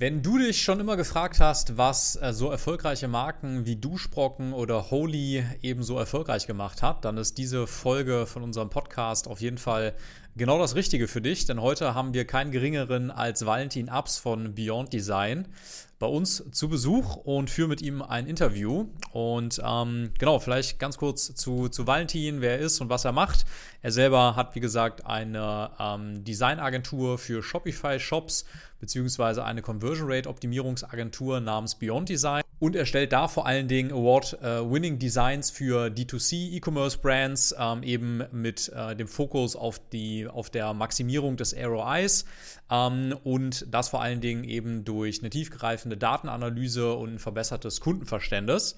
Wenn du dich schon immer gefragt hast, was äh, so erfolgreiche Marken wie Duschbrocken oder Holy ebenso erfolgreich gemacht hat, dann ist diese Folge von unserem Podcast auf jeden Fall genau das Richtige für dich, denn heute haben wir keinen geringeren als Valentin Abs von Beyond Design bei uns zu Besuch und führe mit ihm ein Interview. Und ähm, genau, vielleicht ganz kurz zu, zu Valentin, wer er ist und was er macht. Er selber hat, wie gesagt, eine ähm, Designagentur für Shopify-Shops beziehungsweise eine Conversion Rate Optimierungsagentur namens Beyond Design und erstellt da vor allen Dingen Award-Winning äh, Designs für D2C E-Commerce Brands, ähm, eben mit äh, dem Fokus auf, die, auf der Maximierung des ROIs ähm, und das vor allen Dingen eben durch eine tiefgreifende Datenanalyse und ein verbessertes Kundenverständnis.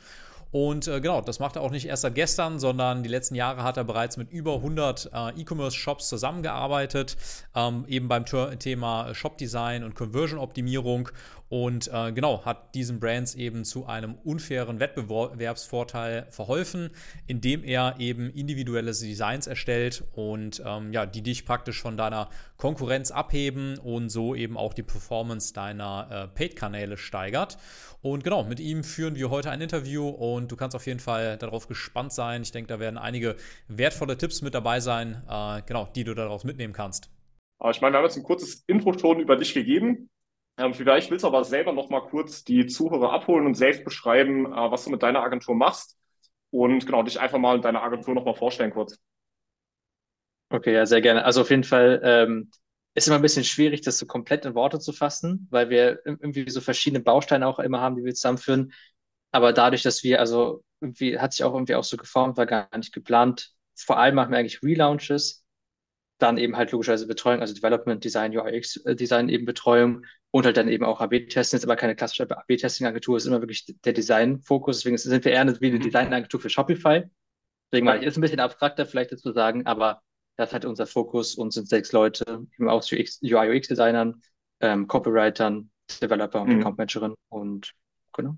Und äh, genau, das macht er auch nicht erst seit gestern, sondern die letzten Jahre hat er bereits mit über 100 äh, E-Commerce-Shops zusammengearbeitet, ähm, eben beim Thema Shop-Design und Conversion-Optimierung und äh, genau, hat diesen Brands eben zu einem unfairen Wettbewerbsvorteil verholfen, indem er eben individuelle Designs erstellt und ähm, ja, die dich praktisch von deiner Konkurrenz abheben und so eben auch die Performance deiner äh, Paid-Kanäle steigert. Und genau, mit ihm führen wir heute ein Interview und du kannst auf jeden Fall darauf gespannt sein. Ich denke, da werden einige wertvolle Tipps mit dabei sein, äh, genau, die du daraus mitnehmen kannst. Aber ich meine, wir haben jetzt ein kurzes Intro schon über dich gegeben. Ähm, vielleicht willst du aber selber noch mal kurz die Zuhörer abholen und selbst beschreiben, äh, was du mit deiner Agentur machst und genau dich einfach mal in deiner Agentur noch mal vorstellen kurz. Okay, ja, sehr gerne. Also auf jeden Fall ähm, ist immer ein bisschen schwierig, das so komplett in Worte zu fassen, weil wir irgendwie so verschiedene Bausteine auch immer haben, die wir zusammenführen. Aber dadurch, dass wir, also irgendwie hat sich auch irgendwie auch so geformt, war gar nicht geplant. Vor allem machen wir eigentlich Relaunches, dann eben halt logischerweise Betreuung, also Development, Design, UX, äh, Design eben Betreuung und halt dann eben auch AB-Testen. Ist aber keine klassische AB-Testing-Agentur, ist immer wirklich der Design-Fokus. Deswegen sind wir eher wie eine mhm. Design-Agentur für Shopify. Deswegen mal, ist ein bisschen abstrakter vielleicht dazu sagen, aber das ist halt unser Fokus und sind sechs Leute, eben aus UX, UI, UX-Designern, ähm, Copywritern, Developer und mhm. Account Managerin und genau.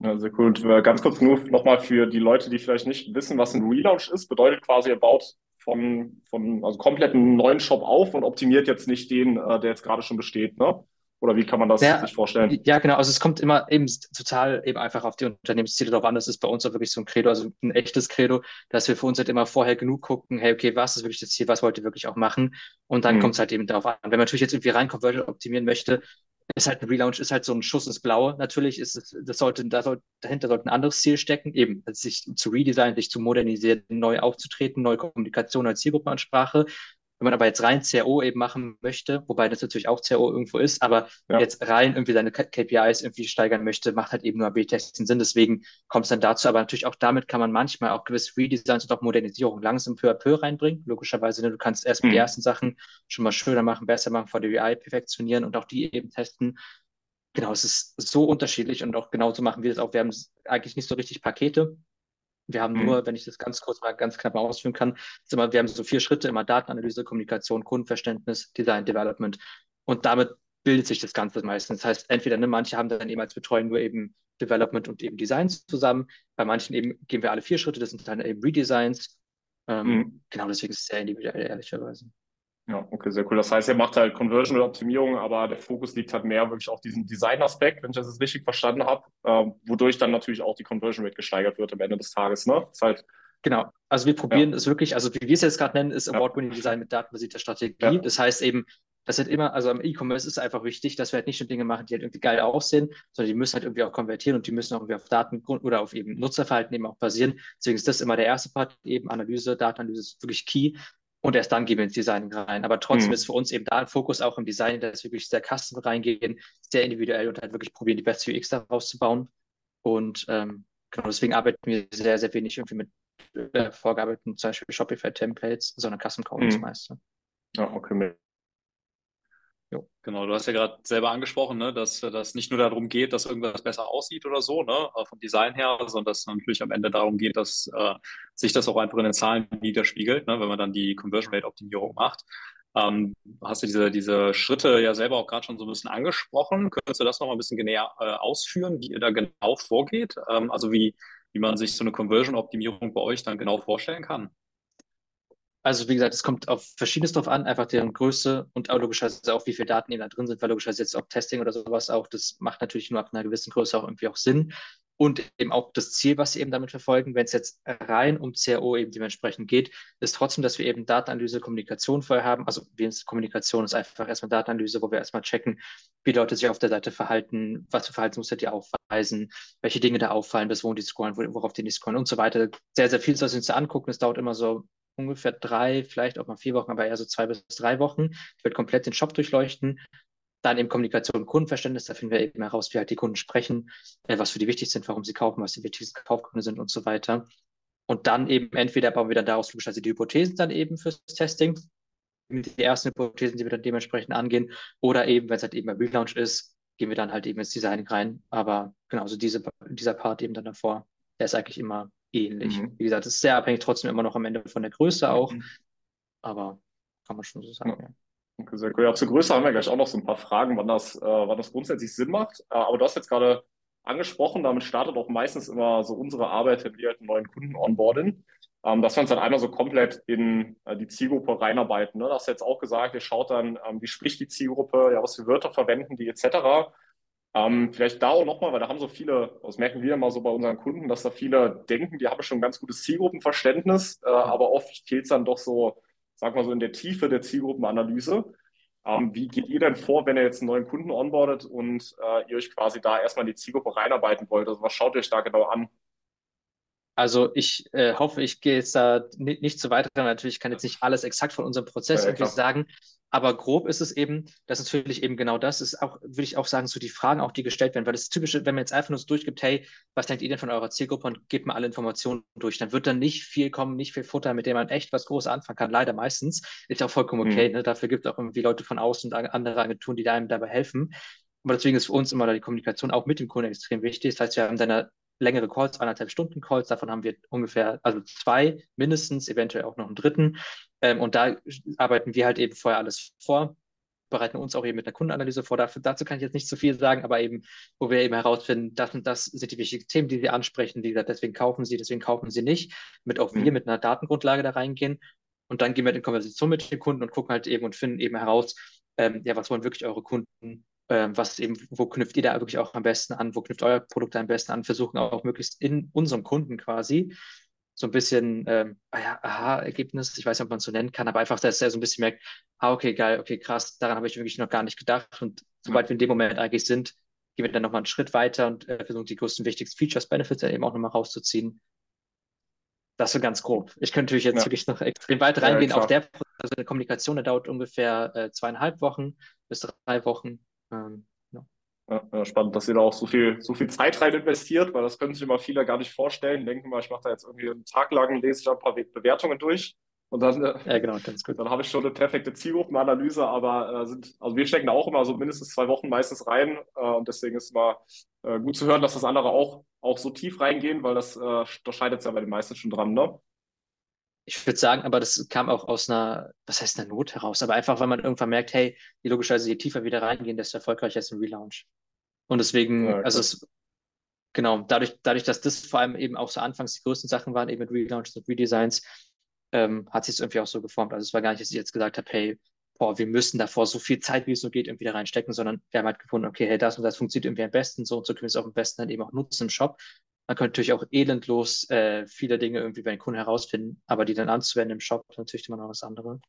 Ja, sehr cool. Und ganz kurz nur nochmal für die Leute, die vielleicht nicht wissen, was ein Relaunch ist, bedeutet quasi, ihr baut von, von also komplett einen neuen Shop auf und optimiert jetzt nicht den, äh, der jetzt gerade schon besteht, ne? Oder wie kann man das ja, sich vorstellen? Ja, genau. Also es kommt immer eben total eben einfach auf die Unternehmensziele drauf an. Das ist bei uns auch wirklich so ein Credo, also ein echtes Credo, dass wir für uns halt immer vorher genug gucken, hey, okay, was ist wirklich das Ziel, was wollt ihr wirklich auch machen? Und dann mhm. kommt es halt eben darauf an. Wenn man natürlich jetzt irgendwie rein Conversion optimieren möchte, ist halt ein Relaunch, ist halt so ein Schuss ins Blaue. Natürlich ist es, das sollte, da soll, dahinter sollte ein anderes Ziel stecken, eben sich zu redesignen, sich zu modernisieren, neu aufzutreten, neue Kommunikation, neue Zielgruppenansprache. Wenn man aber jetzt rein CRO eben machen möchte, wobei das natürlich auch CRO irgendwo ist, aber ja. jetzt rein irgendwie seine KPIs irgendwie steigern möchte, macht halt eben nur AB-Testen Sinn. Deswegen kommt es dann dazu. Aber natürlich auch damit kann man manchmal auch gewisse Redesigns und auch Modernisierung langsam peu à peu reinbringen. Logischerweise, ne? du kannst erst mhm. die ersten Sachen schon mal schöner machen, besser machen, vor der UI perfektionieren und auch die eben testen. Genau, es ist so unterschiedlich und auch genauso machen wir das auch. Wir haben eigentlich nicht so richtig Pakete, wir haben mhm. nur, wenn ich das ganz kurz mal ganz knapp ausführen kann, immer, wir haben so vier Schritte, immer Datenanalyse, Kommunikation, Kundenverständnis, Design, Development. Und damit bildet sich das Ganze meistens. Das heißt, entweder ne, manche haben dann eben als Betreuung nur eben Development und eben Designs zusammen. Bei manchen eben gehen wir alle vier Schritte, das sind dann eben Redesigns. Ähm, mhm. Genau, deswegen ist es sehr individuell, ehrlicherweise. Ja, okay, sehr cool. Das heißt, ihr macht halt Conversion Optimierung, aber der Fokus liegt halt mehr wirklich auf diesem Design-Aspekt, wenn ich das jetzt richtig verstanden habe, äh, wodurch dann natürlich auch die Conversion Rate gesteigert wird am Ende des Tages. Ne? Das ist halt Genau. Also wir probieren ja. es wirklich, also wie wir es jetzt gerade nennen, ist Award-Winning Design mit datenbasierter Strategie. Ja. Das heißt eben, das halt immer, also am E-Commerce ist einfach wichtig, dass wir halt nicht nur Dinge machen, die halt irgendwie geil aussehen, sondern die müssen halt irgendwie auch konvertieren und die müssen auch irgendwie auf Daten oder auf eben Nutzerverhalten eben auch basieren. Deswegen ist das immer der erste Part, eben Analyse, Datenanalyse ist wirklich key. Und erst dann gehen wir ins Design rein. Aber trotzdem mhm. ist für uns eben da ein Fokus auch im Design, dass wir wirklich sehr custom reingehen, sehr individuell und halt wirklich probieren, die beste UX daraus zu bauen. Und ähm, genau deswegen arbeiten wir sehr, sehr wenig irgendwie mit äh, vorgearbeiteten, zum Beispiel Shopify-Templates, sondern Custom Codes mhm. meiste. Ja, okay, Jo. Genau, du hast ja gerade selber angesprochen, ne, dass das nicht nur darum geht, dass irgendwas besser aussieht oder so, ne, äh, vom Design her, sondern dass es natürlich am Ende darum geht, dass äh, sich das auch einfach in den Zahlen widerspiegelt, ne, wenn man dann die Conversion Rate Optimierung macht. Ähm, hast du diese, diese Schritte ja selber auch gerade schon so ein bisschen angesprochen. Könntest du das noch mal ein bisschen näher äh, ausführen, wie ihr da genau vorgeht? Ähm, also wie, wie man sich so eine Conversion Optimierung bei euch dann genau vorstellen kann? Also wie gesagt, es kommt auf Verschiedenes drauf an, einfach deren Größe und auch logischerweise auch, wie viele Daten eben da drin sind, weil logischerweise jetzt auch Testing oder sowas auch, das macht natürlich nur ab einer gewissen Größe auch irgendwie auch Sinn. Und eben auch das Ziel, was sie eben damit verfolgen, wenn es jetzt rein um CRO eben dementsprechend geht, ist trotzdem, dass wir eben Datenanalyse, Kommunikation vorher haben. Also Kommunikation ist einfach erstmal Datenanalyse, wo wir erstmal checken, wie Leute sich auf der Seite verhalten, was für Verhaltensmuster die aufweisen, welche Dinge da auffallen, bis wohin die scrollen, worauf die nicht scrollen und so weiter. Sehr, sehr viel, was wir uns angucken. Es dauert immer so ungefähr drei, vielleicht auch mal vier Wochen, aber eher so zwei bis drei Wochen. Ich werde komplett den Shop durchleuchten. Dann eben Kommunikation und Kundenverständnis, da finden wir eben heraus, wie halt die Kunden sprechen, äh, was für die wichtig sind, warum sie kaufen, was die wichtigsten Kaufgründe sind und so weiter. Und dann eben entweder bauen wir dann daraus logischerweise die Hypothesen dann eben fürs Testing, die ersten Hypothesen, die wir dann dementsprechend angehen, oder eben, wenn es halt eben ein Relaunch ist, gehen wir dann halt eben ins Design rein. Aber genau, also diese, dieser Part eben dann davor, der ist eigentlich immer ähnlich. Mhm. Wie gesagt, es ist sehr abhängig trotzdem immer noch am Ende von der Größe auch. Mhm. Aber kann man schon so sagen, ja. ja. Okay, sehr cool. Ja, zur Größe haben wir gleich auch noch so ein paar Fragen, wann das, äh, wann das grundsätzlich Sinn macht. Äh, aber du hast jetzt gerade angesprochen, damit startet auch meistens immer so unsere Arbeit, wenn wir halt einen neuen Kunden onboarden, ähm, dass wir uns dann einmal so komplett in äh, die Zielgruppe reinarbeiten. Ne? Das hast du jetzt auch gesagt, ihr schaut dann, ähm, wie spricht die Zielgruppe, ja, was für Wörter verwenden die etc. Ähm, vielleicht da auch nochmal, weil da haben so viele, das merken wir immer so bei unseren Kunden, dass da viele denken, die haben schon ein ganz gutes Zielgruppenverständnis, äh, aber oft fehlt es dann doch so, sag mal so in der Tiefe der Zielgruppenanalyse. Ähm, wie geht ihr denn vor, wenn ihr jetzt einen neuen Kunden onboardet und äh, ihr euch quasi da erstmal in die Zielgruppe reinarbeiten wollt? Also was schaut ihr euch da genau an? Also ich äh, hoffe, ich gehe jetzt da nicht, nicht zu weit. Natürlich kann jetzt nicht alles exakt von unserem Prozess ja, irgendwie sagen, aber grob ist es eben, dass natürlich eben genau das ist auch, würde ich auch sagen, so die Fragen auch, die gestellt werden, weil das typische, wenn man jetzt einfach nur so durchgibt, hey, was denkt ihr denn von eurer Zielgruppe und gebt mal alle Informationen durch, dann wird dann nicht viel kommen, nicht viel Futter, mit dem man echt was Großes anfangen kann, leider meistens. Ist auch vollkommen okay, mhm. ne? dafür gibt es auch irgendwie Leute von außen und andere Agenturen, die einem dabei helfen. Aber deswegen ist für uns immer die Kommunikation auch mit dem Kunden extrem wichtig. Das heißt, wir haben dann längere Calls, anderthalb Stunden Calls. Davon haben wir ungefähr, also zwei mindestens, eventuell auch noch einen dritten. Ähm, und da arbeiten wir halt eben vorher alles vor, bereiten uns auch eben mit einer Kundenanalyse vor. Dafür, dazu kann ich jetzt nicht so viel sagen, aber eben, wo wir eben herausfinden, das und das sind die wichtigen Themen, die sie ansprechen. Wie gesagt, deswegen kaufen sie, deswegen kaufen sie nicht. Mit auch mhm. wir mit einer Datengrundlage da reingehen. Und dann gehen wir in Konversation mit den Kunden und gucken halt eben und finden eben heraus, ähm, ja, was wollen wirklich eure Kunden was eben, wo knüpft ihr da wirklich auch am besten an, wo knüpft euer Produkt am besten an, versuchen auch möglichst in unserem Kunden quasi so ein bisschen, ähm, ah ja, Aha-Ergebnis, ich weiß nicht, ob man es so nennen kann, aber einfach, dass er so ein bisschen merkt, ah, okay, geil, okay, krass, daran habe ich wirklich noch gar nicht gedacht. Und sobald wir in dem Moment eigentlich sind, gehen wir dann nochmal einen Schritt weiter und äh, versuchen die größten, wichtigsten Features, Benefits dann eben auch nochmal rauszuziehen. Das so ganz grob. Ich könnte natürlich jetzt ja. wirklich noch extrem weit reingehen. Ja, auch der also eine Kommunikation, der dauert ungefähr äh, zweieinhalb Wochen bis drei Wochen. Ähm, ja. Ja, spannend, dass ihr da auch so viel, so viel Zeit rein investiert, weil das können sich immer viele gar nicht vorstellen. Denken mal, ich mache da jetzt irgendwie einen Tag lang, lese ich ein paar Bewertungen durch und dann, äh, ja, genau, ganz gut. dann habe ich schon eine perfekte Zielgruppenanalyse, aber äh, sind, also wir stecken da auch immer so mindestens zwei Wochen meistens rein äh, und deswegen ist es immer äh, gut zu hören, dass das andere auch, auch so tief reingehen, weil das, äh, da scheidet es ja bei den meisten schon dran, ne? Ich würde sagen, aber das kam auch aus einer, was heißt einer Not heraus, aber einfach, weil man irgendwann merkt, hey, die logischerweise je tiefer wieder reingehen, desto erfolgreicher ist ein Relaunch. Und deswegen, ja, also es, genau, dadurch, dadurch, dass das vor allem eben auch so anfangs die größten Sachen waren, eben mit Relaunches und Redesigns, ähm, hat sich es irgendwie auch so geformt. Also es war gar nicht, dass ich jetzt gesagt habe, hey, boah, wir müssen davor so viel Zeit, wie es so geht, irgendwie da reinstecken, sondern wir haben halt gefunden, okay, hey, das und das funktioniert irgendwie am besten, so und so können wir es auch am besten dann eben auch nutzen im Shop. Man könnte natürlich auch elendlos äh, viele Dinge irgendwie bei den Kunden herausfinden, aber die dann anzuwenden im Shop, natürlich immer noch was anderes.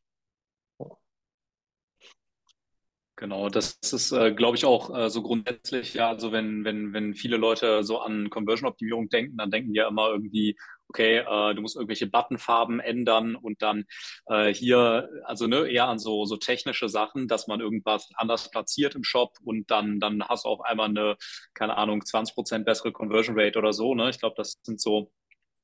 Genau, das ist, äh, glaube ich, auch äh, so grundsätzlich, ja, also wenn, wenn, wenn viele Leute so an Conversion-Optimierung denken, dann denken die ja immer irgendwie, okay, äh, du musst irgendwelche Buttonfarben ändern und dann äh, hier, also ne, eher an so, so technische Sachen, dass man irgendwas anders platziert im Shop und dann, dann hast du auf einmal eine, keine Ahnung, 20 Prozent bessere Conversion Rate oder so, ne? Ich glaube, das sind so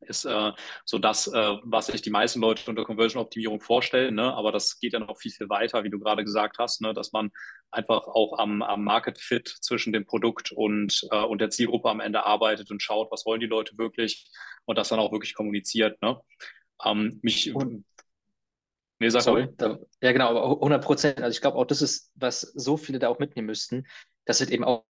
ist äh, so das, äh, was sich die meisten Leute unter Conversion-Optimierung vorstellen. Ne? Aber das geht ja noch viel, viel weiter, wie du gerade gesagt hast, ne? dass man einfach auch am, am Market-Fit zwischen dem Produkt und, äh, und der Zielgruppe am Ende arbeitet und schaut, was wollen die Leute wirklich und das dann auch wirklich kommuniziert. Ne? Ähm, mich, und, nee, sag sorry, da, ja genau, aber 100 Prozent. Also ich glaube auch, das ist, was so viele da auch mitnehmen müssten, dass es eben auch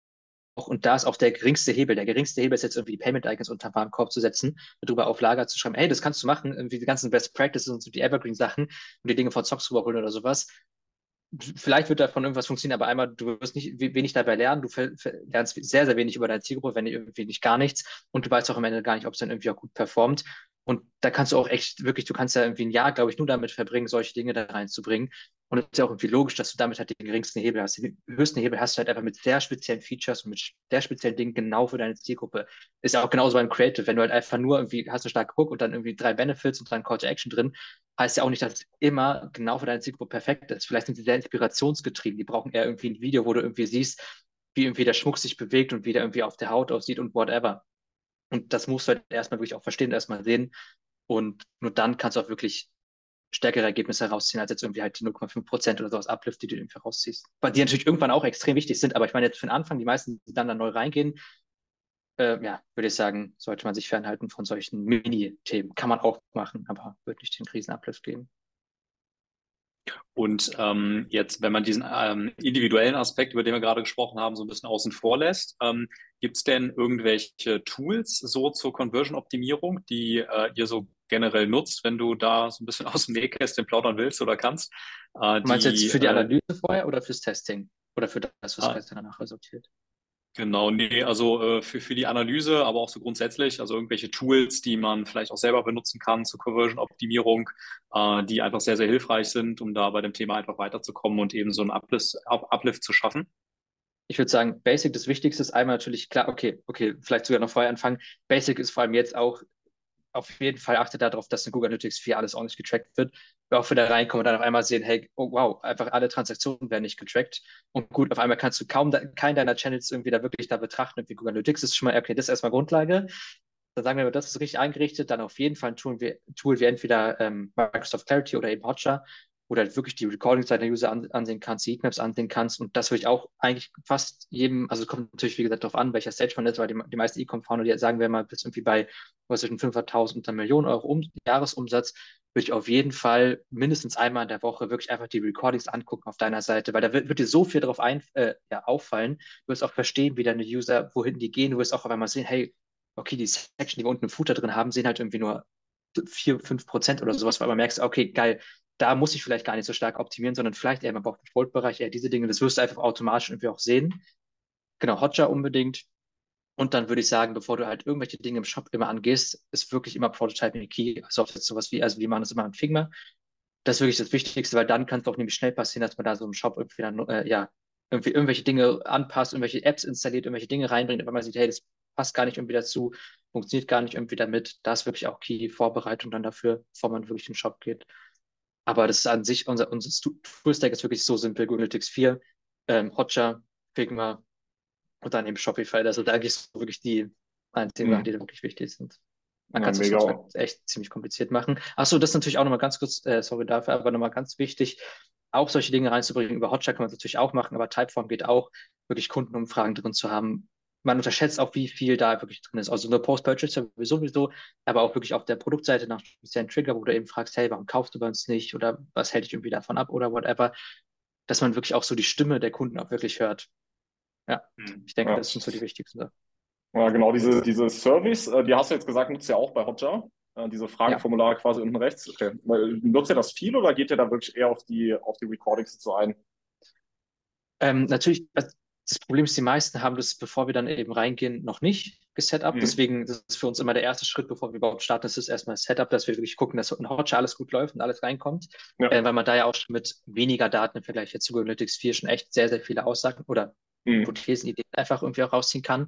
und da ist auch der geringste Hebel. Der geringste Hebel ist jetzt irgendwie die Payment Icons unter Warenkorb zu setzen, darüber auf Lager zu schreiben, hey, das kannst du machen, irgendwie die ganzen Best Practices und so die Evergreen-Sachen und die Dinge von Zocks rüberholen oder sowas. Vielleicht wird davon irgendwas funktionieren, aber einmal, du wirst nicht wenig dabei lernen, du lernst sehr, sehr wenig über deine Zielgruppe, wenn nicht irgendwie nicht gar nichts und du weißt auch am Ende gar nicht, ob es dann irgendwie auch gut performt. Und da kannst du auch echt wirklich, du kannst ja irgendwie ein Jahr, glaube ich, nur damit verbringen, solche Dinge da reinzubringen. Und es ist ja auch irgendwie logisch, dass du damit halt den geringsten Hebel hast. Den höchsten Hebel hast du halt einfach mit sehr speziellen Features und mit sehr speziellen Dingen genau für deine Zielgruppe. Ist ja auch genauso beim Creative. Wenn du halt einfach nur irgendwie hast einen starken Hook und dann irgendwie drei Benefits und dann Call to Action drin, heißt ja auch nicht, dass es immer genau für deine Zielgruppe perfekt ist. Vielleicht sind sie sehr inspirationsgetrieben. Die brauchen eher irgendwie ein Video, wo du irgendwie siehst, wie irgendwie der Schmuck sich bewegt und wie der irgendwie auf der Haut aussieht und whatever. Und das musst du halt erstmal wirklich auch verstehen, erstmal sehen. Und nur dann kannst du auch wirklich stärkere Ergebnisse herausziehen, als jetzt irgendwie halt die 0,5 Prozent oder sowas Uplift, die du irgendwie rausziehst. Weil die natürlich irgendwann auch extrem wichtig sind, aber ich meine jetzt für den Anfang, die meisten, die dann da neu reingehen, äh, ja, würde ich sagen, sollte man sich fernhalten von solchen Mini-Themen. Kann man auch machen, aber wird nicht den Krisenuplift geben. Und ähm, jetzt, wenn man diesen ähm, individuellen Aspekt, über den wir gerade gesprochen haben, so ein bisschen außen vor lässt, ähm, gibt es denn irgendwelche Tools so zur Conversion-Optimierung, die äh, ihr so generell nutzt, wenn du da so ein bisschen aus dem Nähkästchen plaudern willst oder kannst? Äh, die, Meinst du jetzt für die äh, Analyse äh, vorher oder fürs Testing? Oder für das, was ah, danach resultiert? Genau, nee, also äh, für, für die Analyse, aber auch so grundsätzlich, also irgendwelche Tools, die man vielleicht auch selber benutzen kann zur Conversion-Optimierung, äh, die einfach sehr, sehr hilfreich sind, um da bei dem Thema einfach weiterzukommen und eben so einen Uplift, Uplift zu schaffen. Ich würde sagen, Basic, das Wichtigste ist einmal natürlich klar, okay, okay, vielleicht sogar noch vorher anfangen. Basic ist vor allem jetzt auch auf jeden Fall achtet darauf, dass in Google Analytics 4 alles ordentlich getrackt wird. Wir auch wieder reinkommen und dann auf einmal sehen, hey, oh wow, einfach alle Transaktionen werden nicht getrackt. Und gut, auf einmal kannst du kaum da, keinen deiner Channels irgendwie da wirklich da betrachten. Wie Google Analytics ist schon mal, okay, das ist erstmal Grundlage. Dann sagen wir, das ist richtig eingerichtet, dann auf jeden Fall ein Tool wie, Tool wie entweder ähm, Microsoft Clarity oder eben Hotjar, du halt wirklich die Recordings deiner User an, ansehen kannst, die Heatmaps ansehen kannst. Und das würde ich auch eigentlich fast jedem, also kommt natürlich, wie gesagt, darauf an, welcher Stage man ist, weil die, die meisten E-Com-Founder, die sagen wir mal, bis irgendwie bei was zwischen 500.000 und einer Million Euro um, Jahresumsatz, würde ich auf jeden Fall mindestens einmal in der Woche wirklich einfach die Recordings angucken auf deiner Seite, weil da wird, wird dir so viel darauf ein, äh, ja, auffallen. Du wirst auch verstehen, wie deine User, wohin die gehen. Du wirst auch auf einmal sehen, hey, okay, die Section, die wir unten im Footer drin haben, sehen halt irgendwie nur 4, 5 Prozent oder sowas, weil man merkst, okay, geil, da muss ich vielleicht gar nicht so stark optimieren, sondern vielleicht eher im Bolt-Bereich, eher diese Dinge. Das wirst du einfach automatisch irgendwie auch sehen. Genau, Hotjar unbedingt. Und dann würde ich sagen, bevor du halt irgendwelche Dinge im Shop immer angehst, ist wirklich immer Prototyping key. Also jetzt sowas wie, also wir machen das immer mit Figma. Das ist wirklich das Wichtigste, weil dann kann es auch nämlich schnell passieren, dass man da so im Shop irgendwie dann, äh, ja, irgendwie irgendwelche Dinge anpasst, irgendwelche Apps installiert, irgendwelche Dinge reinbringt, weil man sieht, hey, das passt gar nicht irgendwie dazu, funktioniert gar nicht irgendwie damit. Da ist wirklich auch Key Vorbereitung dann dafür, bevor man wirklich in den Shop geht. Aber das ist an sich, unser, unser Toolstack ist wirklich so simpel. Google Analytics 4, ähm, Hotjar, Figma und dann eben Shopify. Das sind eigentlich so wirklich die einzigen Sachen, mhm. die da wirklich wichtig sind. Man ja, kann es echt ziemlich kompliziert machen. Achso, das ist natürlich auch nochmal ganz kurz, äh, sorry dafür, aber nochmal ganz wichtig, auch solche Dinge reinzubringen. Über Hotjar kann man es natürlich auch machen, aber Typeform geht auch, wirklich Kundenumfragen drin zu haben, man unterschätzt auch, wie viel da wirklich drin ist. Also eine Post-Purchase sowieso, aber auch wirklich auf der Produktseite nach speziellen Trigger, wo du eben fragst, hey, warum kaufst du bei uns nicht oder was hält dich irgendwie davon ab oder whatever, dass man wirklich auch so die Stimme der Kunden auch wirklich hört. Ja, hm. ich denke, ja. das sind so die wichtigsten Sachen. Ja, genau, diese, diese Service, äh, die hast du jetzt gesagt, nutzt ihr auch bei Hotjar. Äh, diese Frageformulare ja. quasi unten rechts. Okay. Nutzt ihr das viel oder geht ihr da wirklich eher auf die, auf die Recordings so ein? Ähm, natürlich, das Problem ist, die meisten haben das, bevor wir dann eben reingehen, noch nicht gesetup. Mhm. Deswegen das ist für uns immer der erste Schritt, bevor wir überhaupt starten, das ist erstmal Setup, dass wir wirklich gucken, dass in Hotjar alles gut läuft und alles reinkommt. Ja. Äh, weil man da ja auch schon mit weniger Daten im Vergleich zu Google Analytics 4 schon echt sehr, sehr viele Aussagen oder mhm. Hypothesen, Ideen einfach irgendwie auch rausziehen kann.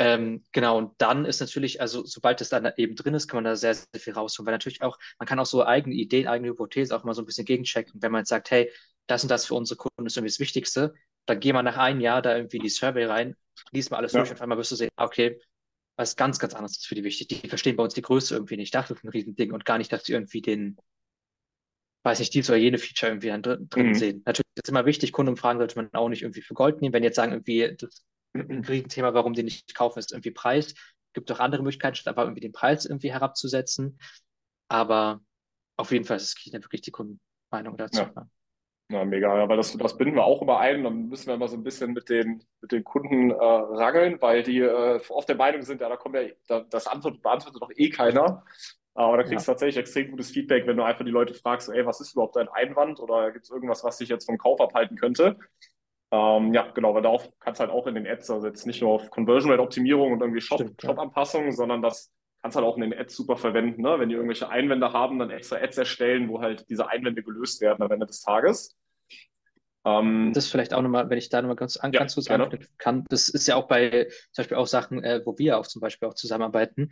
Ähm, genau, und dann ist natürlich, also sobald es dann eben drin ist, kann man da sehr, sehr viel rausholen, weil natürlich auch, man kann auch so eigene Ideen, eigene Hypothesen auch mal so ein bisschen gegenchecken. Wenn man jetzt sagt, hey, das und das für unsere Kunden ist irgendwie das Wichtigste, dann geh mal nach einem Jahr da irgendwie in die Survey rein, lies mal alles ja. durch und auf einmal wirst du sehen, okay, was ganz, ganz anderes ist für die wichtig. Die verstehen bei uns die Größe irgendwie nicht. Ich dachte, das ist ein Riesending und gar nicht, dass sie irgendwie den, weiß nicht, dies oder jene Feature irgendwie drin, drin mhm. sehen. Natürlich ist es immer wichtig, Kundenumfragen sollte man auch nicht irgendwie für Gold nehmen. Wenn jetzt sagen, irgendwie, das ein Riesenthema, warum die nicht kaufen, ist irgendwie Preis. Gibt auch andere Möglichkeiten, statt aber irgendwie den Preis irgendwie herabzusetzen. Aber auf jeden Fall ist es wirklich die Kundenmeinung dazu. Ja. Na, mega, ja, weil das, das binden wir auch immer ein. Dann müssen wir immer so ein bisschen mit den, mit den Kunden äh, rangeln, weil die äh, oft der Meinung sind, ja, da kommt ja, da, das Antwort beantwortet doch eh keiner. Aber da kriegst du ja. tatsächlich extrem gutes Feedback, wenn du einfach die Leute fragst, ey, was ist überhaupt dein Einwand oder gibt es irgendwas, was dich jetzt vom Kauf abhalten könnte? Ähm, ja, genau, weil darauf kannst du halt auch in den Ads, also jetzt nicht nur auf Conversion Rate Optimierung und irgendwie Shop, Stimmt, Shop-Anpassungen, sondern das kannst halt auch in den Ads super verwenden. Ne? Wenn die irgendwelche Einwände haben, dann extra Ads erstellen, wo halt diese Einwände gelöst werden am Ende des Tages. Ähm, das vielleicht auch nochmal, wenn ich da nochmal ganz, an, ja, ganz kurz anknüpfen kann. Das ist ja auch bei zum Beispiel auch Sachen, äh, wo wir auch zum Beispiel auch zusammenarbeiten.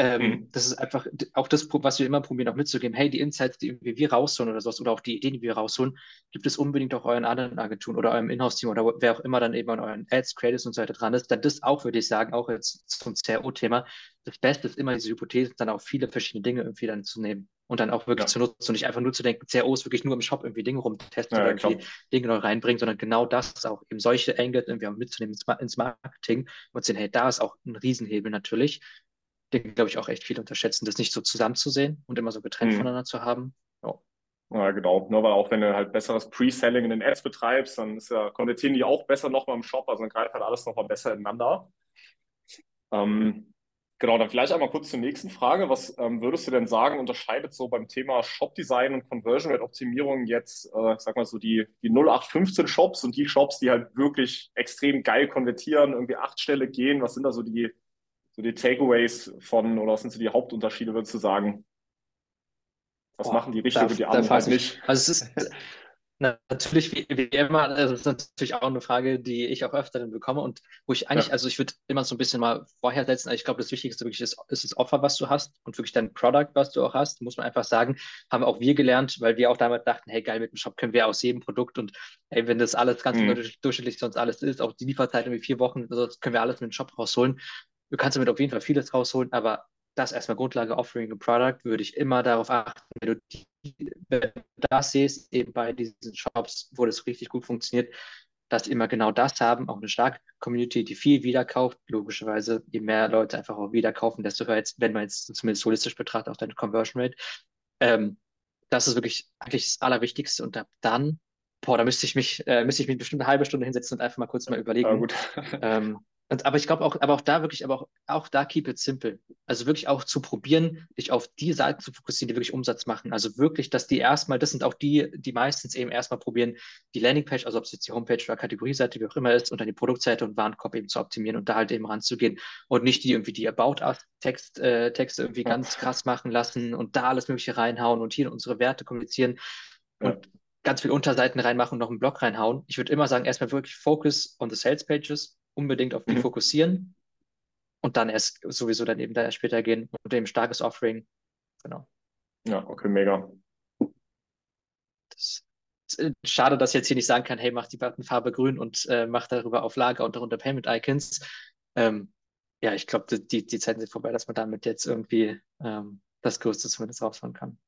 Ähm, mhm. Das ist einfach auch das, was wir immer probieren, auch mitzugeben. Hey, die Insights, die wir rausholen oder sowas, oder auch die Ideen, die wir rausholen, gibt es unbedingt auch euren anderen Agenturen oder eurem Inhouse-Team oder wer auch immer dann eben an euren Ads, Creators und so weiter dran ist. Dann das auch, würde ich sagen, auch jetzt zum CRO-Thema. Das Beste ist immer diese Hypothese, dann auch viele verschiedene Dinge irgendwie dann zu nehmen und dann auch wirklich ja. zu nutzen und nicht einfach nur zu denken, CRO ist wirklich nur im Shop irgendwie Dinge rumtesten ja, oder irgendwie klar. Dinge neu reinbringen, sondern genau das auch eben solche Angles irgendwie auch mitzunehmen ins Marketing und sehen, hey, da ist auch ein Riesenhebel natürlich den, glaube ich, auch echt viel unterschätzen, das nicht so zusammenzusehen und immer so getrennt mhm. voneinander zu haben. Ja. Ja, genau. Nur weil auch wenn du halt besseres Pre-Selling in den Ads betreibst, dann ist ja, konvertieren die auch besser nochmal im Shop, also dann greift halt alles nochmal besser ineinander. Ähm, genau, dann vielleicht einmal kurz zur nächsten Frage. Was ähm, würdest du denn sagen, unterscheidet so beim Thema Shop-Design und Conversion Rate Optimierung jetzt, äh, sag mal so, die, die 0815 Shops und die Shops, die halt wirklich extrem geil konvertieren, irgendwie acht Stelle gehen? Was sind da so die, so die Takeaways von, oder was sind so die Hauptunterschiede, würdest du sagen? Was Boah, machen die richtig und die anderen halt nicht? Also es ist natürlich wie, wie immer, also das ist natürlich auch eine Frage, die ich auch öfter dann bekomme und wo ich eigentlich, ja. also ich würde immer so ein bisschen mal vorher setzen, ich glaube, das Wichtigste wirklich ist, ist das Offer, was du hast und wirklich dein Product, was du auch hast, muss man einfach sagen, haben auch wir gelernt, weil wir auch damals dachten, hey geil, mit dem Shop können wir aus jedem Produkt und hey, wenn das alles ganz mhm. durchschnittlich sonst alles ist, auch die Lieferzeit irgendwie vier Wochen, also das können wir alles mit dem Shop rausholen Du kannst damit auf jeden Fall vieles rausholen, aber das erstmal Grundlage Offering a Product, würde ich immer darauf achten, wenn du, die, wenn du das siehst, eben bei diesen Shops, wo das richtig gut funktioniert, dass die immer genau das haben, auch eine starke Community, die viel wiederkauft. Logischerweise, je mehr Leute einfach auch wieder kaufen, desto höher jetzt, wenn man jetzt zumindest holistisch betrachtet, auch deine Conversion Rate. Ähm, das ist wirklich eigentlich das Allerwichtigste. Und ab dann, boah, da müsste ich mich, äh, müsste ich mich bestimmt eine halbe Stunde hinsetzen und einfach mal kurz mal überlegen. Ja, gut. ähm, und, aber ich glaube auch, aber auch da wirklich, aber auch, auch da keep it simple. Also wirklich auch zu probieren, dich auf die Seiten zu fokussieren, die wirklich Umsatz machen. Also wirklich, dass die erstmal, das sind auch die, die meistens eben erstmal probieren, die Landingpage, also ob es jetzt die Homepage oder Kategorieseite, wie auch immer ist, und dann die Produktseite und Warenkorb eben zu optimieren und da halt eben ranzugehen und nicht die irgendwie die About Us Text, äh, Texte irgendwie ja. ganz krass machen lassen und da alles Mögliche reinhauen und hier unsere Werte kommunizieren. Ja. Und ganz viele Unterseiten reinmachen und noch einen Blog reinhauen. Ich würde immer sagen, erstmal wirklich Focus on the Sales Pages, unbedingt auf die mhm. fokussieren und dann erst sowieso dann eben da später gehen und eben starkes Offering. Genau. Ja, okay, mega. Das, äh, schade, dass ich jetzt hier nicht sagen kann, hey, mach die Buttonfarbe grün und äh, mach darüber auf Lager und darunter Payment Icons. Ähm, ja, ich glaube, die, die Zeiten sind vorbei, dass man damit jetzt irgendwie ähm, das Größte zumindest rausfahren kann.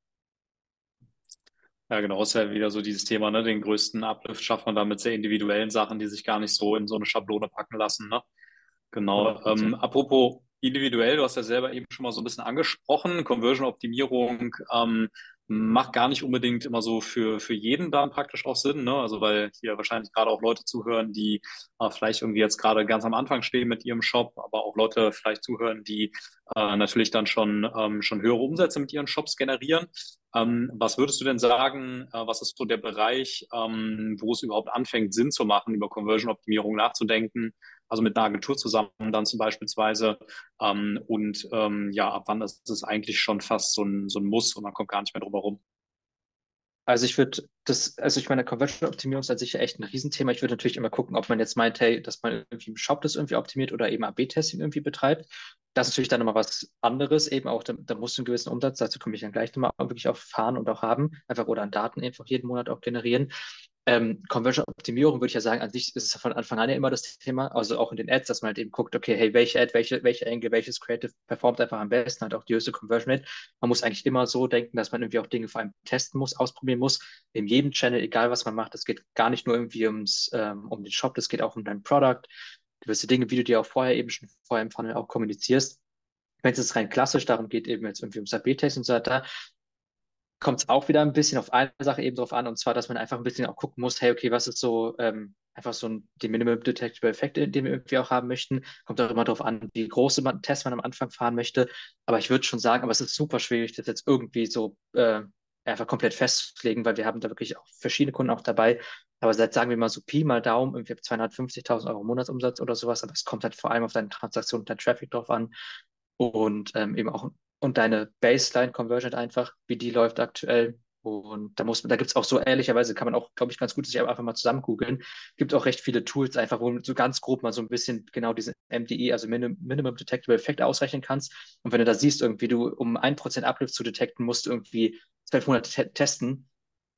Ja, genau, ist ja wieder so dieses Thema, ne? Den größten Uplift schafft man da mit sehr individuellen Sachen, die sich gar nicht so in so eine Schablone packen lassen, ne? Genau. Ja, ähm, apropos individuell, du hast ja selber eben schon mal so ein bisschen angesprochen, Conversion-Optimierung ähm, macht gar nicht unbedingt immer so für, für jeden dann praktisch auch Sinn, ne? Also weil hier wahrscheinlich gerade auch Leute zuhören, die äh, vielleicht irgendwie jetzt gerade ganz am Anfang stehen mit ihrem Shop, aber auch Leute vielleicht zuhören, die äh, natürlich dann schon, ähm, schon höhere Umsätze mit ihren Shops generieren. Ähm, was würdest du denn sagen, äh, was ist so der Bereich, ähm, wo es überhaupt anfängt, Sinn zu machen, über Conversion-Optimierung nachzudenken? Also mit einer Agentur zusammen dann zum beispielsweise. Ähm, und ähm, ja, ab wann ist es eigentlich schon fast so ein, so ein Muss und man kommt gar nicht mehr drum herum? Also ich würde das, also ich meine, Conversion-Optimierung ist an sich echt ein Riesenthema. Ich würde natürlich immer gucken, ob man jetzt meint, hey, dass man irgendwie im Shop das irgendwie optimiert oder eben AB-Testing irgendwie betreibt. Das ist natürlich dann nochmal was anderes, eben auch, da, da musst du einen gewissen Umsatz, dazu komme ich dann gleich nochmal wirklich auch fahren und auch haben, einfach oder an Daten einfach jeden Monat auch generieren. Ähm, Conversion-Optimierung würde ich ja sagen, an sich ist es von Anfang an ja immer das Thema, also auch in den Ads, dass man halt eben guckt, okay, hey, welche Ad, welche, welche Angle, welches Creative performt einfach am besten, hat auch die höchste Conversion Rate. Man muss eigentlich immer so denken, dass man irgendwie auch Dinge vor allem testen muss, ausprobieren muss, in jedem Channel, egal was man macht. Es geht gar nicht nur irgendwie ums, ähm, um den Shop, das geht auch um dein Product, gewisse Dinge, wie du dir auch vorher eben schon vorher im Funnel auch kommunizierst. Wenn es jetzt rein klassisch darum geht, eben jetzt irgendwie ums AB-Test und so weiter, kommt es auch wieder ein bisschen auf eine Sache eben drauf an, und zwar, dass man einfach ein bisschen auch gucken muss, hey, okay, was ist so ähm, einfach so ein, die Minimum Detectable Effekt, den wir irgendwie auch haben möchten. Kommt auch immer darauf an, wie große Tests man am Anfang fahren möchte. Aber ich würde schon sagen, aber es ist super schwierig, das jetzt irgendwie so äh, einfach komplett festzulegen, weil wir haben da wirklich auch verschiedene Kunden auch dabei. Aber seit, sagen wir mal so Pi mal Daumen, irgendwie 250.000 Euro Monatsumsatz oder sowas, aber es kommt halt vor allem auf deine Transaktion und dein Traffic drauf an und ähm, eben auch und deine Baseline-Conversion einfach, wie die läuft aktuell. Und da muss da gibt es auch so ehrlicherweise, kann man auch, glaube ich, ganz gut sich einfach mal zusammen googeln. Gibt auch recht viele Tools, einfach, wo du so ganz grob mal so ein bisschen genau diesen MDE, also Minim Minimum Detectable Effect ausrechnen kannst. Und wenn du da siehst, irgendwie du, um ein Prozent Uplift zu detekten, musst du irgendwie zwölf Monate te testen.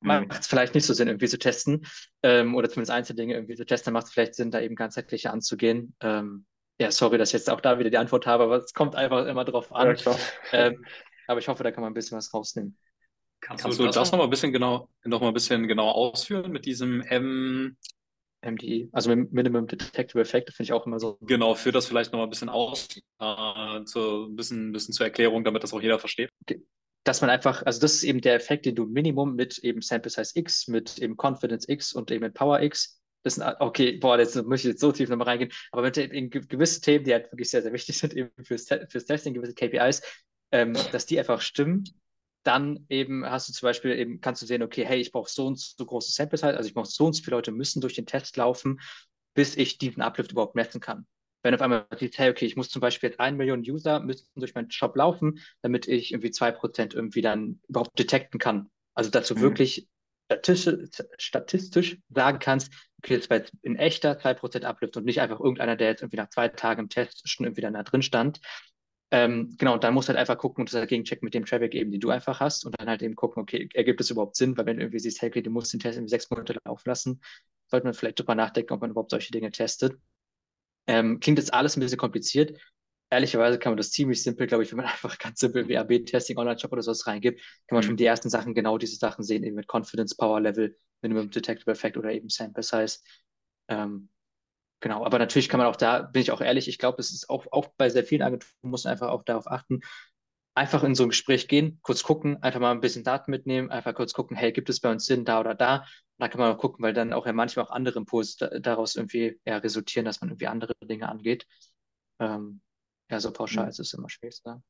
Mhm. Macht es vielleicht nicht so Sinn, irgendwie zu testen. Ähm, oder zumindest einzelne Dinge irgendwie zu testen, dann macht es vielleicht Sinn, da eben ganzheitlicher anzugehen. Ähm, ja, sorry, dass ich jetzt auch da wieder die Antwort habe, aber es kommt einfach immer drauf an. Ja, ähm, aber ich hoffe, da kann man ein bisschen was rausnehmen. Kannst, Kannst du das, das noch mal ein bisschen genau, noch mal ein bisschen genau ausführen mit diesem M MDE, also Minimum Detectable Effect, finde ich auch immer so. Genau, führt das vielleicht noch mal ein bisschen aus, äh, zu, ein bisschen, ein bisschen zur Erklärung, damit das auch jeder versteht. Dass man einfach, also das ist eben der Effekt, den du Minimum mit eben Sample Size X, mit eben Confidence X und eben mit Power X das sind, okay, boah, jetzt muss ich jetzt so tief nochmal reingehen, aber mit in gewisse Themen, die halt wirklich sehr, sehr wichtig sind, eben fürs, fürs Testing, gewisse KPIs, ähm, dass die einfach stimmen, dann eben hast du zum Beispiel eben, kannst du sehen, okay, hey, ich brauche so und so große Sample Size, also ich brauche so und so viele Leute müssen durch den Test laufen, bis ich diesen Uplift überhaupt messen kann. Wenn auf einmal siehst, hey, okay, ich muss zum Beispiel jetzt eine Million User müssen durch meinen Shop laufen, damit ich irgendwie zwei Prozent irgendwie dann überhaupt detekten kann. Also dazu mhm. wirklich statistisch, statistisch sagen kannst, okay, jetzt war in echter 2% Uplift und nicht einfach irgendeiner, der jetzt irgendwie nach zwei Tagen im Test schon irgendwie dann da drin stand. Ähm, genau, und dann musst du halt einfach gucken und das dagegen checken mit dem Traffic eben, den du einfach hast und dann halt eben gucken, okay, ergibt es überhaupt Sinn, weil wenn du irgendwie siehst, hey, du musst den Test in sechs Monate laufen lassen, sollte man vielleicht drüber nachdenken, ob man überhaupt solche Dinge testet. Ähm, klingt jetzt alles ein bisschen kompliziert, ehrlicherweise kann man das ziemlich simpel, glaube ich, wenn man einfach ganz simpel WAB-Testing, Online-Shop oder sowas reingibt, kann man mhm. schon die ersten Sachen, genau diese Sachen sehen, eben mit Confidence, Power Level, Minimum Detectable Effect oder eben Sample Size. Ähm, genau, aber natürlich kann man auch da, bin ich auch ehrlich, ich glaube, es ist auch, auch bei sehr vielen Agenturen, muss man einfach auch darauf achten, einfach in so ein Gespräch gehen, kurz gucken, einfach mal ein bisschen Daten mitnehmen, einfach kurz gucken, hey, gibt es bei uns Sinn da oder da? Da kann man auch gucken, weil dann auch ja manchmal auch andere Impulse daraus irgendwie ja, resultieren, dass man irgendwie andere Dinge angeht. Ähm, ja, so pauschal mhm. ist es immer schwer zu sagen.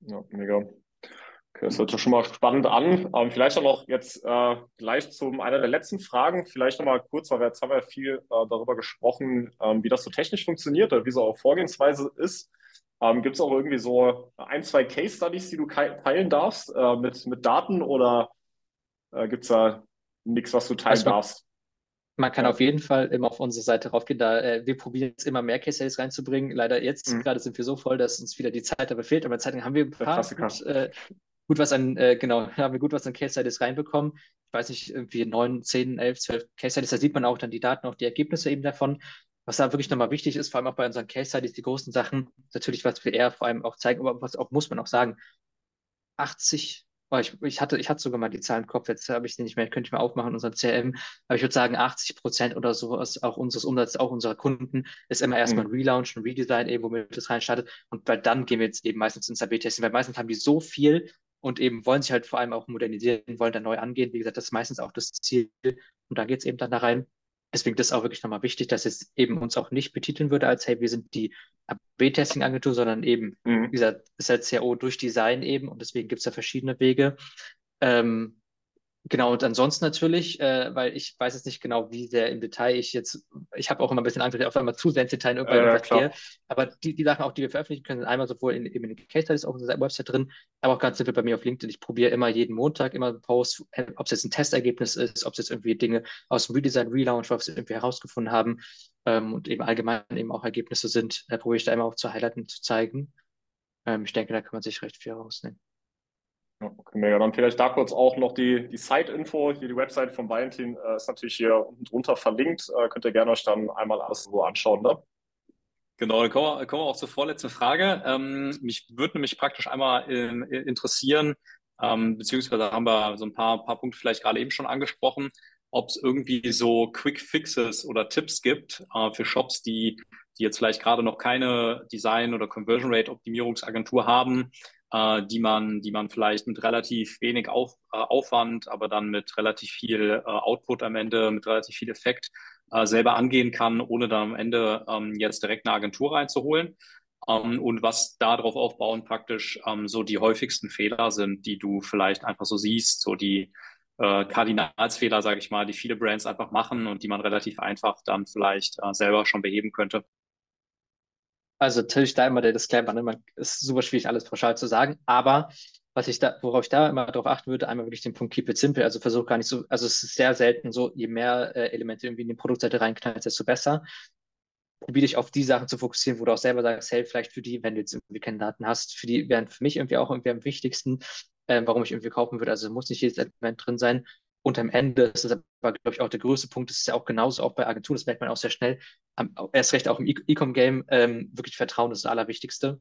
Ja, mega. Okay, das hört sich schon mal spannend an. Ähm, vielleicht auch noch jetzt äh, gleich zu einer der letzten Fragen. Vielleicht noch mal kurz, weil wir jetzt haben wir viel äh, darüber gesprochen, ähm, wie das so technisch funktioniert oder wie so auch Vorgehensweise ist. Ähm, Gibt es auch irgendwie so ein, zwei Case Studies, die du teilen darfst äh, mit, mit Daten oder äh, gibt es da nichts, was du teilen also, darfst? Man kann auf jeden Fall immer auf unsere Seite raufgehen. Da, äh, wir probieren jetzt immer mehr Case Studies reinzubringen. Leider jetzt mhm. gerade sind wir so voll, dass uns wieder die Zeit dabei fehlt. Aber Zeit haben wir ein paar gut, äh, gut, was an, äh, genau, haben wir gut was an Case Studies reinbekommen. Ich weiß nicht, irgendwie neun, zehn, elf, zwölf Case Studies. Da sieht man auch dann die Daten, auch die Ergebnisse eben davon. Was da wirklich nochmal wichtig ist, vor allem auch bei unseren Case Studies, die großen Sachen, natürlich, was wir eher vor allem auch zeigen, aber was auch muss man auch sagen, 80, Oh, ich, ich, hatte, ich hatte sogar mal die Zahlen im Kopf, jetzt habe ich sie nicht mehr, könnte ich mal aufmachen, unser CRM. Aber ich würde sagen, 80 Prozent oder so ist auch unseres Umsatzes, auch unserer Kunden, ist immer erstmal mhm. ein Relaunch, ein Redesign, eben, womit das reinstartet. Und weil dann gehen wir jetzt eben meistens ins AB-Testing, weil meistens haben die so viel und eben wollen sich halt vor allem auch modernisieren, wollen dann neu angehen. Wie gesagt, das ist meistens auch das Ziel. Und da geht es eben dann da rein. Deswegen ist auch wirklich nochmal wichtig, dass es eben uns auch nicht betiteln würde als, hey, wir sind die AB-Testing-Agentur, sondern eben, mhm. wie gesagt, ist halt CRO durch Design eben und deswegen gibt es da verschiedene Wege. Ähm, Genau, und ansonsten natürlich, äh, weil ich weiß jetzt nicht genau, wie sehr im Detail ich jetzt, ich habe auch immer ein bisschen Angst, dass ich auf einmal zu sehr ins Detail irgendwann äh, verstehe. Aber die, die Sachen auch, die wir veröffentlichen können, sind einmal sowohl in, in den Case Studies auf unserer Website drin, aber auch ganz simpel bei mir auf LinkedIn. Ich probiere immer jeden Montag immer einen Post, ob es jetzt ein Testergebnis ist, ob es jetzt irgendwie Dinge aus dem Redesign, Relaunch, was wir irgendwie herausgefunden haben ähm, und eben allgemein eben auch Ergebnisse sind, äh, probiere ich da immer auch zu highlighten, zu zeigen. Ähm, ich denke, da kann man sich recht viel rausnehmen. Okay, mega. Dann vielleicht da kurz auch noch die, die Site-Info. Hier die Website von Valentin äh, ist natürlich hier unten drunter verlinkt. Äh, könnt ihr gerne euch dann einmal alles so anschauen. Ne? Genau, dann kommen wir, kommen wir auch zur vorletzten Frage. Ähm, mich würde nämlich praktisch einmal in, in interessieren, ähm, beziehungsweise haben wir so ein paar, paar Punkte vielleicht gerade eben schon angesprochen, ob es irgendwie so Quick Fixes oder Tipps gibt äh, für Shops, die, die jetzt vielleicht gerade noch keine Design- oder Conversion Rate Optimierungsagentur haben, äh, die man, die man vielleicht mit relativ wenig Auf, äh, Aufwand, aber dann mit relativ viel äh, Output am Ende, mit relativ viel Effekt äh, selber angehen kann, ohne dann am Ende ähm, jetzt direkt eine Agentur reinzuholen. Ähm, und was darauf aufbauen praktisch ähm, so die häufigsten Fehler sind, die du vielleicht einfach so siehst, so die äh, Kardinalsfehler, sage ich mal, die viele Brands einfach machen und die man relativ einfach dann vielleicht äh, selber schon beheben könnte. Also natürlich da immer der Disclaimer, ne? Man, ist super schwierig, alles pauschal zu sagen, aber was ich da, worauf ich da immer darauf achten würde, einmal wirklich den Punkt Keep it simple, also versuch gar nicht so, also es ist sehr selten so, je mehr äh, Elemente irgendwie in die Produktseite reinknallt, desto besser. Probiere dich auf die Sachen zu fokussieren, wo du auch selber sagst, hey, vielleicht für die, wenn du jetzt irgendwie keine Daten hast, für die wären für mich irgendwie auch irgendwie am wichtigsten, äh, warum ich irgendwie kaufen würde. Also muss nicht jedes Element drin sein. Und am Ende ist das aber, glaube ich, auch der größte Punkt. Das ist ja auch genauso auch bei Agenturen, das merkt man auch sehr schnell. Am, erst recht auch im E-Com-Game, ähm, wirklich Vertrauen ist das Allerwichtigste.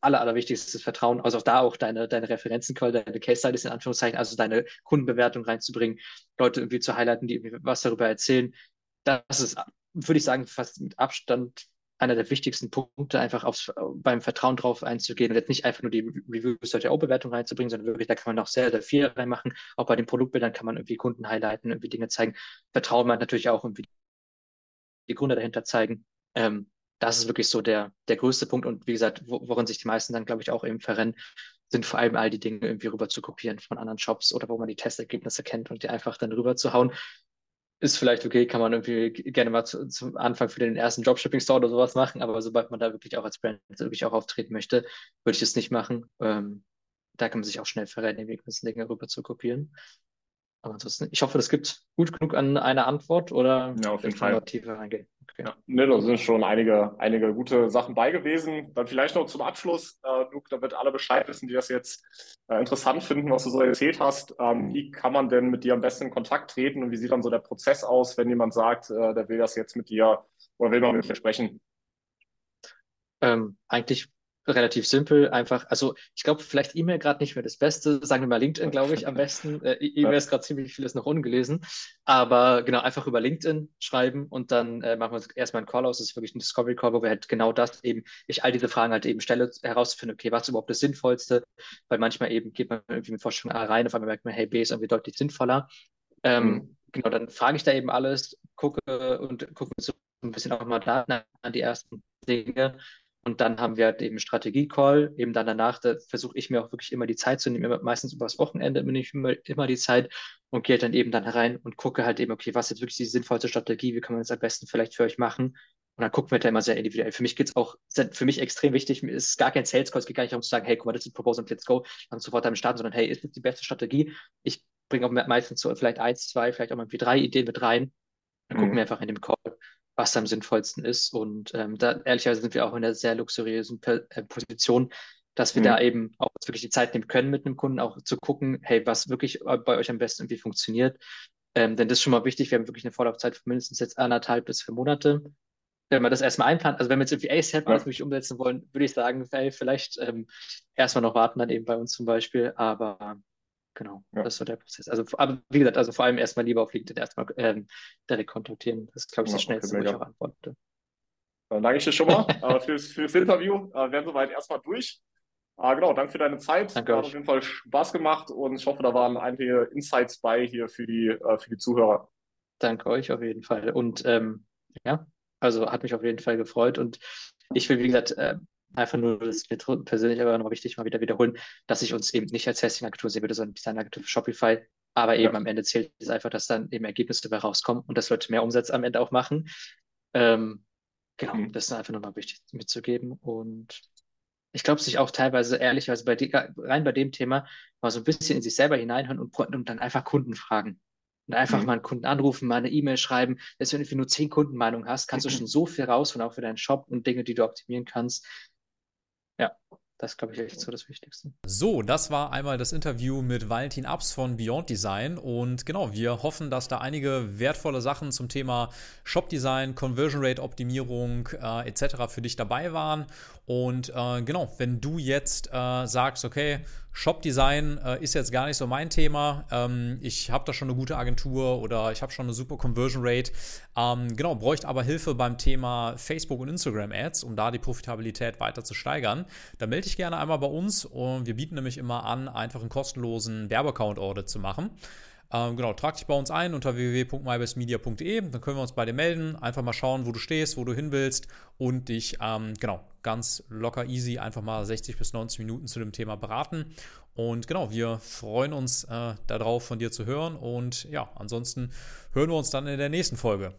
Aller, allerwichtigste ist Vertrauen. Also auch da auch deine, deine Referenzen, deine Case Studies in Anführungszeichen, also deine Kundenbewertung reinzubringen, Leute irgendwie zu highlighten, die was darüber erzählen. Das ist, würde ich sagen, fast mit Abstand einer der wichtigsten Punkte, einfach aufs, beim Vertrauen drauf einzugehen und jetzt nicht einfach nur die Reviews der bewertung reinzubringen, sondern wirklich, da kann man auch sehr, sehr viel reinmachen. Auch bei den Produktbildern kann man irgendwie Kunden highlighten, irgendwie Dinge zeigen. Vertrauen man natürlich auch irgendwie die Gründe dahinter zeigen. Ähm, das ist wirklich so der, der größte Punkt. Und wie gesagt, worin sich die meisten dann, glaube ich, auch eben verrennen, sind vor allem all die Dinge irgendwie rüber zu kopieren von anderen Shops oder wo man die Testergebnisse kennt und die einfach dann rüber zu hauen ist vielleicht okay, kann man irgendwie gerne mal zu, zum Anfang für den ersten Dropshipping-Store oder sowas machen, aber sobald man da wirklich auch als Brand wirklich auch auftreten möchte, würde ich es nicht machen. Ähm, da kann man sich auch schnell verrennen, die gewissen Dinge rüber zu kopieren. Aber ansonsten, ich hoffe, das gibt gut genug an einer Antwort oder ja, auf jeden Fall. tiefer reingehen. Ja, ne, da sind schon einige, einige gute Sachen bei gewesen. Dann vielleicht noch zum Abschluss, äh, Luke, damit alle Bescheid wissen, die das jetzt äh, interessant finden, was du so erzählt hast. Ähm, wie kann man denn mit dir am besten in Kontakt treten und wie sieht dann so der Prozess aus, wenn jemand sagt, äh, der will das jetzt mit dir oder will mal mit dir sprechen? Ähm, eigentlich relativ simpel, einfach, also ich glaube, vielleicht E-Mail gerade nicht mehr das Beste, sagen wir mal LinkedIn, glaube ich, am besten. Äh, e- E-Mail ist gerade ziemlich vieles noch ungelesen, aber genau, einfach über LinkedIn schreiben und dann äh, machen wir erstmal einen Call aus, das ist wirklich ein Discovery Call, wo wir halt genau das eben, ich all diese Fragen halt eben stelle, herauszufinden, okay, was ist überhaupt das Sinnvollste, weil manchmal eben geht man irgendwie mit Forschung A rein, auf einmal merkt man, hey, B ist irgendwie deutlich sinnvoller. Ähm, mhm. Genau, dann frage ich da eben alles, gucke und gucke so ein bisschen auch mal Daten an die ersten Dinge und dann haben wir halt eben Strategie-Call. Eben dann danach, da versuche ich mir auch wirklich immer die Zeit zu nehmen. Immer, meistens übers Wochenende bin ich immer, immer die Zeit und gehe dann eben dann rein und gucke halt eben, okay, was ist jetzt wirklich die sinnvollste Strategie? Wie kann man das am besten vielleicht für euch machen? Und dann gucken wir da immer sehr individuell. Für mich geht es auch, für mich extrem wichtig, es ist gar kein Sales Call, es geht gar nicht darum zu sagen, hey, guck mal, das ist ein Proposal, let's go, dann sofort damit starten, sondern hey, ist das die beste Strategie? Ich bringe auch meistens so vielleicht eins, zwei, vielleicht auch mal drei Ideen mit rein. Dann mhm. gucken wir einfach in dem Call, was am sinnvollsten ist. Und ähm, da ehrlicherweise sind wir auch in einer sehr luxuriösen äh, Position, dass wir mhm. da eben auch wirklich die Zeit nehmen können, mit einem Kunden auch zu gucken, hey, was wirklich äh, bei euch am besten irgendwie funktioniert. Ähm, denn das ist schon mal wichtig, wir haben wirklich eine Vorlaufzeit von mindestens jetzt anderthalb bis vier Monate. Wenn man das erstmal einplant, also wenn wir jetzt irgendwie ASAP ja. wirklich umsetzen wollen, würde ich sagen, hey, vielleicht ähm, erstmal noch warten, dann eben bei uns zum Beispiel. Aber Genau, ja. das ist so der Prozess. Also, aber wie gesagt, also vor allem erstmal lieber auf LinkedIn erstmal ähm, direkt kontaktieren. Das ist, glaube ich, das ja, Schnellste, wo ich auch antworte. Dann danke ich dir schon mal äh, fürs, fürs Interview. Äh, wir werden soweit erstmal durch. Äh, genau, danke für deine Zeit. Danke Hat auf jeden Fall Spaß gemacht und ich hoffe, da waren einige Insights bei hier für die, äh, für die Zuhörer. Danke euch auf jeden Fall. Und ähm, ja, also hat mich auf jeden Fall gefreut. Und ich will, wie gesagt, äh, einfach nur, das ist mir persönlich aber noch wichtig, mal wieder wiederholen, dass ich uns eben nicht als Testing-Agentur sehen würde, sondern Design-Agentur für Shopify. Aber eben ja. am Ende zählt es einfach, dass dann eben Ergebnisse dabei rauskommen und dass Leute mehr Umsatz am Ende auch machen. Ähm, genau, mhm. das ist einfach nochmal wichtig mitzugeben. Und ich glaube, sich auch teilweise ehrlicherweise bei die, rein bei dem Thema mal so ein bisschen in sich selber hineinhören und, und dann einfach Kunden fragen. Und einfach mhm. mal einen Kunden anrufen, mal eine E-Mail schreiben. Selbst wenn du nur zehn Kundenmeinungen hast, kannst du schon so viel rausholen, auch für deinen Shop und Dinge, die du optimieren kannst. Ja, das glaube ich echt so das Wichtigste. So, das war einmal das Interview mit Valentin Abs von Beyond Design. Und genau, wir hoffen, dass da einige wertvolle Sachen zum Thema Shop Design, Conversion Rate Optimierung äh, etc. für dich dabei waren. Und äh, genau, wenn du jetzt äh, sagst, okay, Shop-Design äh, ist jetzt gar nicht so mein Thema. Ähm, ich habe da schon eine gute Agentur oder ich habe schon eine super Conversion Rate. Ähm, genau, bräuchte aber Hilfe beim Thema Facebook und Instagram Ads, um da die Profitabilität weiter zu steigern. Dann melde dich gerne einmal bei uns und wir bieten nämlich immer an, einfach einen kostenlosen Werbeaccount-Audit zu machen. Ähm, genau, trag dich bei uns ein unter www.mybestmedia.de, dann können wir uns bei dir melden, einfach mal schauen, wo du stehst, wo du hin willst und dich, ähm, genau, ganz locker easy einfach mal 60 bis 90 Minuten zu dem Thema beraten. Und genau, wir freuen uns äh, darauf, von dir zu hören und ja, ansonsten hören wir uns dann in der nächsten Folge.